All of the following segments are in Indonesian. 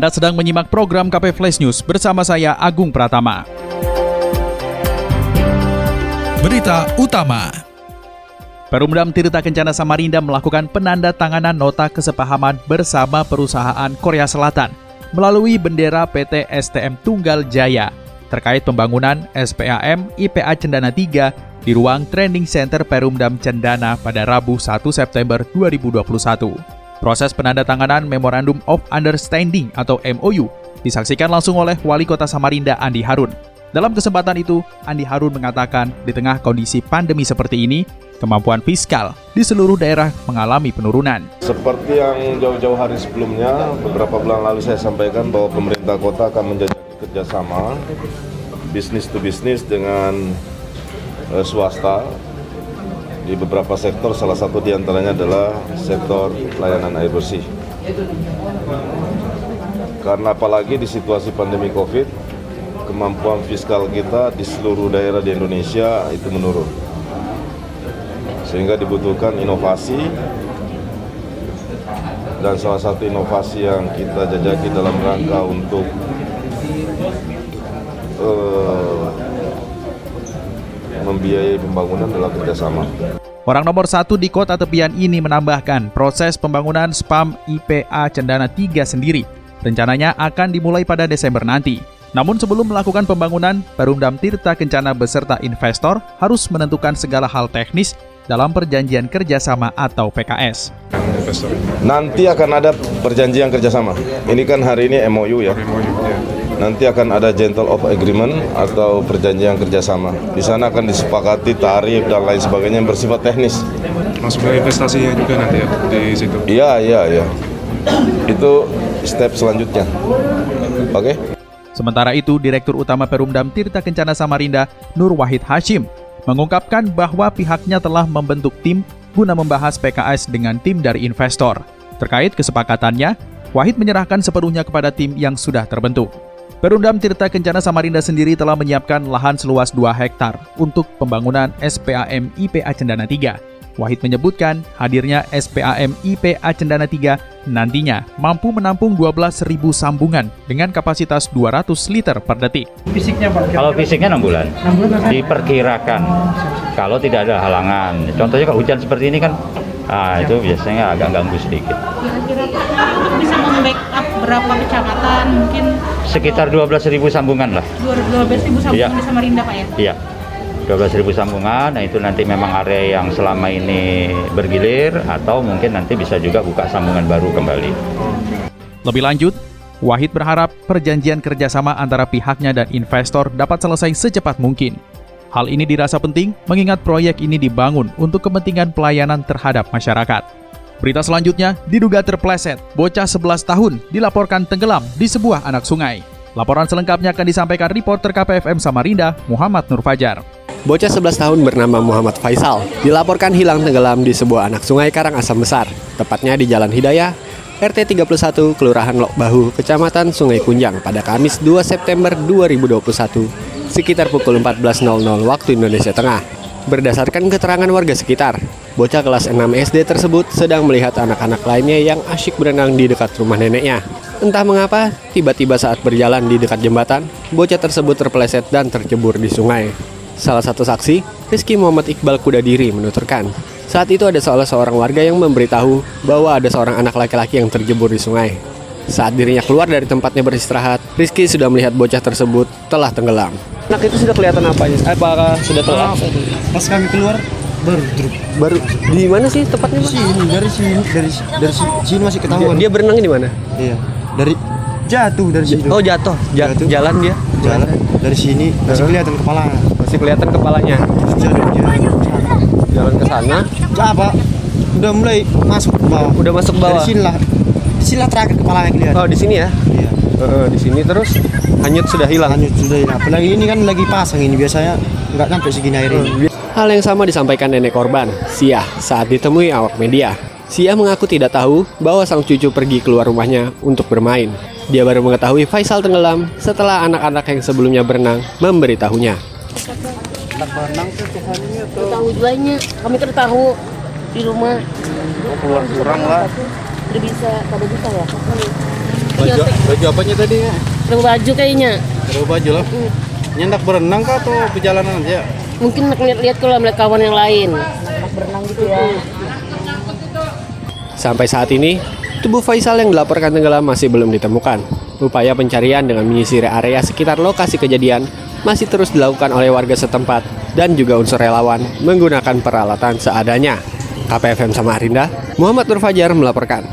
Anda sedang menyimak program KP Flash News bersama saya Agung Pratama. Berita utama. Perumdam Tirta Kencana Samarinda melakukan penanda tanganan nota kesepahaman bersama perusahaan Korea Selatan melalui bendera PT STM Tunggal Jaya terkait pembangunan SPAM IPA Cendana 3 di ruang Training Center Perumdam Cendana pada Rabu 1 September 2021. Proses penandatanganan Memorandum of Understanding atau MOU disaksikan langsung oleh Wali Kota Samarinda Andi Harun. Dalam kesempatan itu, Andi Harun mengatakan di tengah kondisi pandemi seperti ini, kemampuan fiskal di seluruh daerah mengalami penurunan. Seperti yang jauh-jauh hari sebelumnya, beberapa bulan lalu saya sampaikan bahwa pemerintah kota akan menjadi kerjasama bisnis to bisnis dengan uh, swasta di beberapa sektor, salah satu di antaranya adalah sektor layanan air bersih. Karena apalagi di situasi pandemi COVID, kemampuan fiskal kita di seluruh daerah di Indonesia itu menurun. Sehingga dibutuhkan inovasi dan salah satu inovasi yang kita jajaki dalam rangka untuk uh, membiayai pembangunan adalah kerjasama. Orang nomor satu di kota tepian ini menambahkan proses pembangunan SPAM IPA Cendana 3 sendiri rencananya akan dimulai pada Desember nanti. Namun sebelum melakukan pembangunan, Perumdam Tirta Kencana beserta investor harus menentukan segala hal teknis dalam perjanjian kerjasama atau PKS. Nanti akan ada perjanjian kerjasama. Ini kan hari ini MOU ya. Nanti akan ada gentle of agreement atau perjanjian kerjasama. Di sana akan disepakati tarif dan lain sebagainya yang bersifat teknis. Masuk ke investasinya juga nanti ya di situ. Iya, iya, iya. Itu step selanjutnya. Oke? Okay? Sementara itu, Direktur Utama Perumdam Tirta Kencana Samarinda, Nur Wahid Hashim, mengungkapkan bahwa pihaknya telah membentuk tim guna membahas PKS dengan tim dari investor. Terkait kesepakatannya, Wahid menyerahkan sepenuhnya kepada tim yang sudah terbentuk. Perundam Tirta Kencana Samarinda sendiri telah menyiapkan lahan seluas 2 hektar untuk pembangunan SPAM IPA Cendana 3. Wahid menyebutkan hadirnya SPAM IPA Cendana 3 nantinya mampu menampung 12.000 sambungan dengan kapasitas 200 liter per detik. Fisiknya Pak? Kalau fisiknya 6 bulan. 6 bulan Diperkirakan. Kalau tidak ada halangan. Contohnya kalau hujan seperti ini kan ah, itu biasanya agak ganggu sedikit. Kira-kira Pak bisa membackup berapa kecamatan mungkin sekitar 12.000 sambungan lah 12.000 sambungan ya. di Samarinda Pak ya? iya 12.000 sambungan, nah itu nanti memang area yang selama ini bergilir atau mungkin nanti bisa juga buka sambungan baru kembali. Lebih lanjut, Wahid berharap perjanjian kerjasama antara pihaknya dan investor dapat selesai secepat mungkin. Hal ini dirasa penting mengingat proyek ini dibangun untuk kepentingan pelayanan terhadap masyarakat. Berita selanjutnya, diduga terpleset, bocah 11 tahun dilaporkan tenggelam di sebuah anak sungai. Laporan selengkapnya akan disampaikan reporter KPFM Samarinda, Muhammad Nur Fajar. Bocah 11 tahun bernama Muhammad Faisal dilaporkan hilang tenggelam di sebuah anak sungai Karangasem Besar, tepatnya di Jalan Hidayah, RT 31, Kelurahan Lok Bahu, Kecamatan Sungai Kunjang pada Kamis 2 September 2021, sekitar pukul 14.00 waktu Indonesia Tengah. Berdasarkan keterangan warga sekitar, bocah kelas 6 SD tersebut sedang melihat anak-anak lainnya yang asyik berenang di dekat rumah neneknya. Entah mengapa, tiba-tiba saat berjalan di dekat jembatan, bocah tersebut terpeleset dan tercebur di sungai. Salah satu saksi, Rizky Muhammad Iqbal Kudadiri menuturkan, saat itu ada salah seorang warga yang memberitahu bahwa ada seorang anak laki-laki yang terjebur di sungai. Saat dirinya keluar dari tempatnya beristirahat, Rizky sudah melihat bocah tersebut telah tenggelam. Anak itu sudah kelihatan apanya? Apakah sudah telat? Pas kami keluar baru drop. Baru di mana sih tepatnya? Mas? Sini dari sini dari dari sini masih ketahuan. Dia, dia berenang di mana? Iya. Dari jatuh dari sini. Oh jatuh. Ja jatuh. Jalan dia. Jalan dari sini masih kelihatan kepala. Masih kelihatan kepalanya. Jalan jalan jalan ke sana. Apa? Udah mulai masuk ke bawah. Udah masuk ke bawah. Dari sini lah. Di sini lah terakhir kepalanya kelihatan. Oh di sini ya? Iya. Eh, di sini terus Hanyut sudah hilang. hanyut sudah hilang. Apalagi ini kan lagi pasang ini biasanya nggak sampai segini air ini. Hal yang sama disampaikan nenek korban, Sia, saat ditemui awak media. Sia mengaku tidak tahu bahwa sang cucu pergi keluar rumahnya untuk bermain. Dia baru mengetahui Faisal tenggelam setelah anak-anak yang sebelumnya berenang memberitahunya. tahu jualnya kami tahu di rumah Keluar kurang lah. udah bisa pada bisa ya Baju, baju apanya tadi ya? Baju kayaknya Ada baju lah. Nyendak berenang kah atau perjalanan aja? Mungkin nak lihat-lihat kalau melihat kawan yang lain berenang gitu ya Sampai saat ini, tubuh Faisal yang dilaporkan tenggelam masih belum ditemukan. Upaya pencarian dengan menyisir area sekitar lokasi kejadian masih terus dilakukan oleh warga setempat dan juga unsur relawan menggunakan peralatan seadanya. KPFM Samarinda, Muhammad Nur Fajar melaporkan.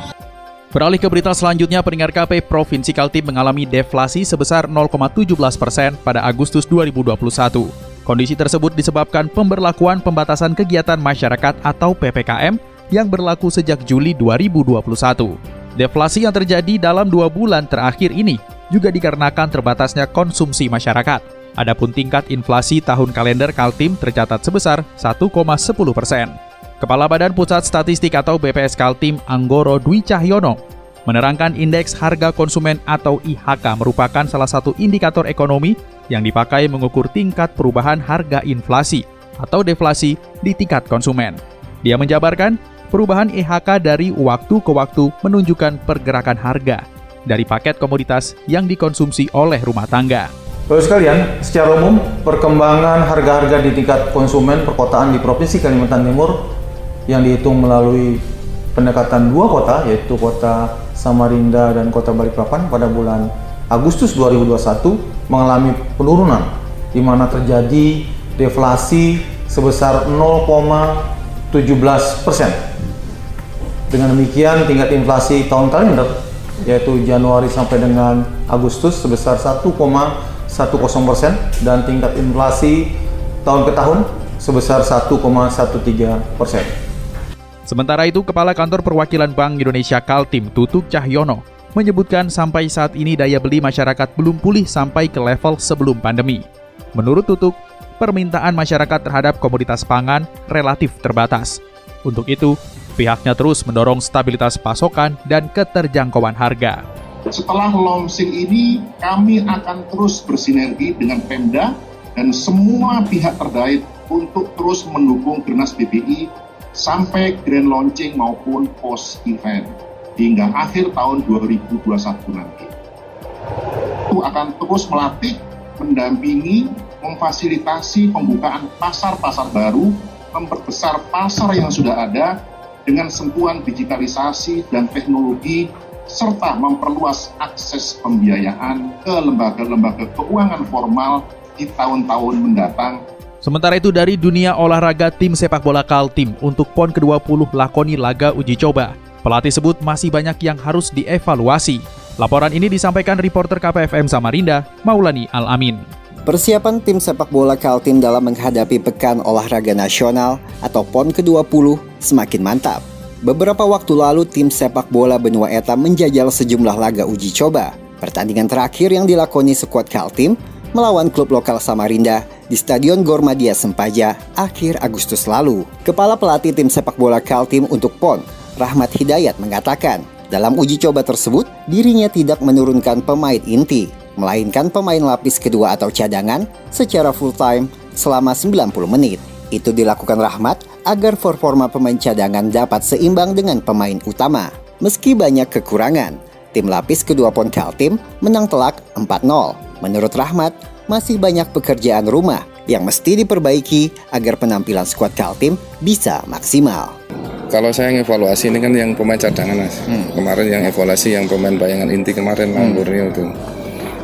Beralih ke berita selanjutnya, pendengar KP Provinsi Kaltim mengalami deflasi sebesar 0,17 persen pada Agustus 2021. Kondisi tersebut disebabkan pemberlakuan pembatasan kegiatan masyarakat atau PPKM yang berlaku sejak Juli 2021. Deflasi yang terjadi dalam dua bulan terakhir ini juga dikarenakan terbatasnya konsumsi masyarakat. Adapun tingkat inflasi tahun kalender Kaltim tercatat sebesar 1,10 persen. Kepala Badan Pusat Statistik atau BPS Kaltim Anggoro Dwi Cahyono menerangkan indeks harga konsumen atau IHK merupakan salah satu indikator ekonomi yang dipakai mengukur tingkat perubahan harga inflasi atau deflasi di tingkat konsumen. Dia menjabarkan, perubahan IHK dari waktu ke waktu menunjukkan pergerakan harga dari paket komoditas yang dikonsumsi oleh rumah tangga. Bapak sekalian, secara umum perkembangan harga-harga di tingkat konsumen perkotaan di Provinsi Kalimantan Timur yang dihitung melalui pendekatan dua kota yaitu kota Samarinda dan kota Balikpapan pada bulan Agustus 2021 mengalami penurunan di mana terjadi deflasi sebesar 0,17 persen. Dengan demikian tingkat inflasi tahun kalender yaitu Januari sampai dengan Agustus sebesar 1,10 persen dan tingkat inflasi tahun ke tahun sebesar 1,13 persen. Sementara itu, Kepala Kantor Perwakilan Bank Indonesia Kaltim Tutuk Cahyono menyebutkan sampai saat ini daya beli masyarakat belum pulih sampai ke level sebelum pandemi. Menurut Tutuk, permintaan masyarakat terhadap komoditas pangan relatif terbatas. Untuk itu, pihaknya terus mendorong stabilitas pasokan dan keterjangkauan harga. Setelah launching ini, kami akan terus bersinergi dengan Pemda dan semua pihak terkait untuk terus mendukung Gernas BBI sampai grand launching maupun post event hingga akhir tahun 2021 nanti. Itu akan terus melatih, mendampingi, memfasilitasi pembukaan pasar-pasar baru, memperbesar pasar yang sudah ada dengan sentuhan digitalisasi dan teknologi serta memperluas akses pembiayaan ke lembaga-lembaga keuangan formal di tahun-tahun mendatang Sementara itu dari dunia olahraga tim sepak bola Kaltim untuk PON ke-20 lakoni laga uji coba. Pelatih sebut masih banyak yang harus dievaluasi. Laporan ini disampaikan reporter KPFM Samarinda, Maulani Al-Amin. Persiapan tim sepak bola Kaltim dalam menghadapi Pekan Olahraga Nasional atau PON ke-20 semakin mantap. Beberapa waktu lalu tim sepak bola Benua Eta menjajal sejumlah laga uji coba. Pertandingan terakhir yang dilakoni skuad Kaltim melawan klub lokal Samarinda di Stadion Gormadia Sempaja akhir Agustus lalu. Kepala pelatih tim sepak bola Kaltim untuk PON, Rahmat Hidayat mengatakan, dalam uji coba tersebut dirinya tidak menurunkan pemain inti, melainkan pemain lapis kedua atau cadangan secara full time selama 90 menit. Itu dilakukan Rahmat agar performa pemain cadangan dapat seimbang dengan pemain utama. Meski banyak kekurangan, tim lapis kedua PON Kaltim menang telak 4-0 Menurut Rahmat, masih banyak pekerjaan rumah yang mesti diperbaiki agar penampilan skuad Kaltim bisa maksimal. Kalau saya ngevaluasi ini kan yang pemain cadangan mas. Hmm. Kemarin yang evaluasi yang pemain bayangan inti kemarin hmm. Borneo itu.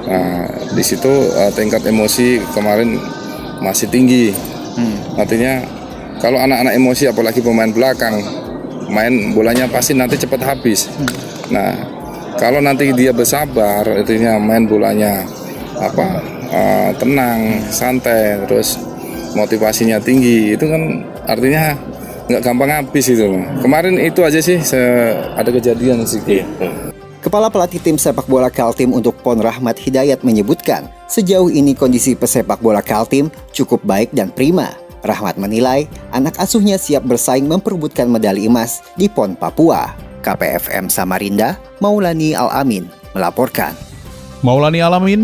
Nah di situ uh, tingkat emosi kemarin masih tinggi. Hmm. Artinya kalau anak-anak emosi apalagi pemain belakang main bolanya pasti nanti cepat habis. Hmm. Nah kalau nanti dia bersabar, artinya main bolanya apa uh, tenang, santai, terus motivasinya tinggi, itu kan artinya nggak gampang habis itu. Kemarin itu aja sih ada kejadian sih. Iya. Kepala pelatih tim sepak bola Kaltim untuk PON Rahmat Hidayat menyebutkan, sejauh ini kondisi pesepak bola Kaltim cukup baik dan prima. Rahmat menilai anak asuhnya siap bersaing memperebutkan medali emas di PON Papua. KPFM Samarinda, Maulani Al-Amin melaporkan. Maulani Alamin,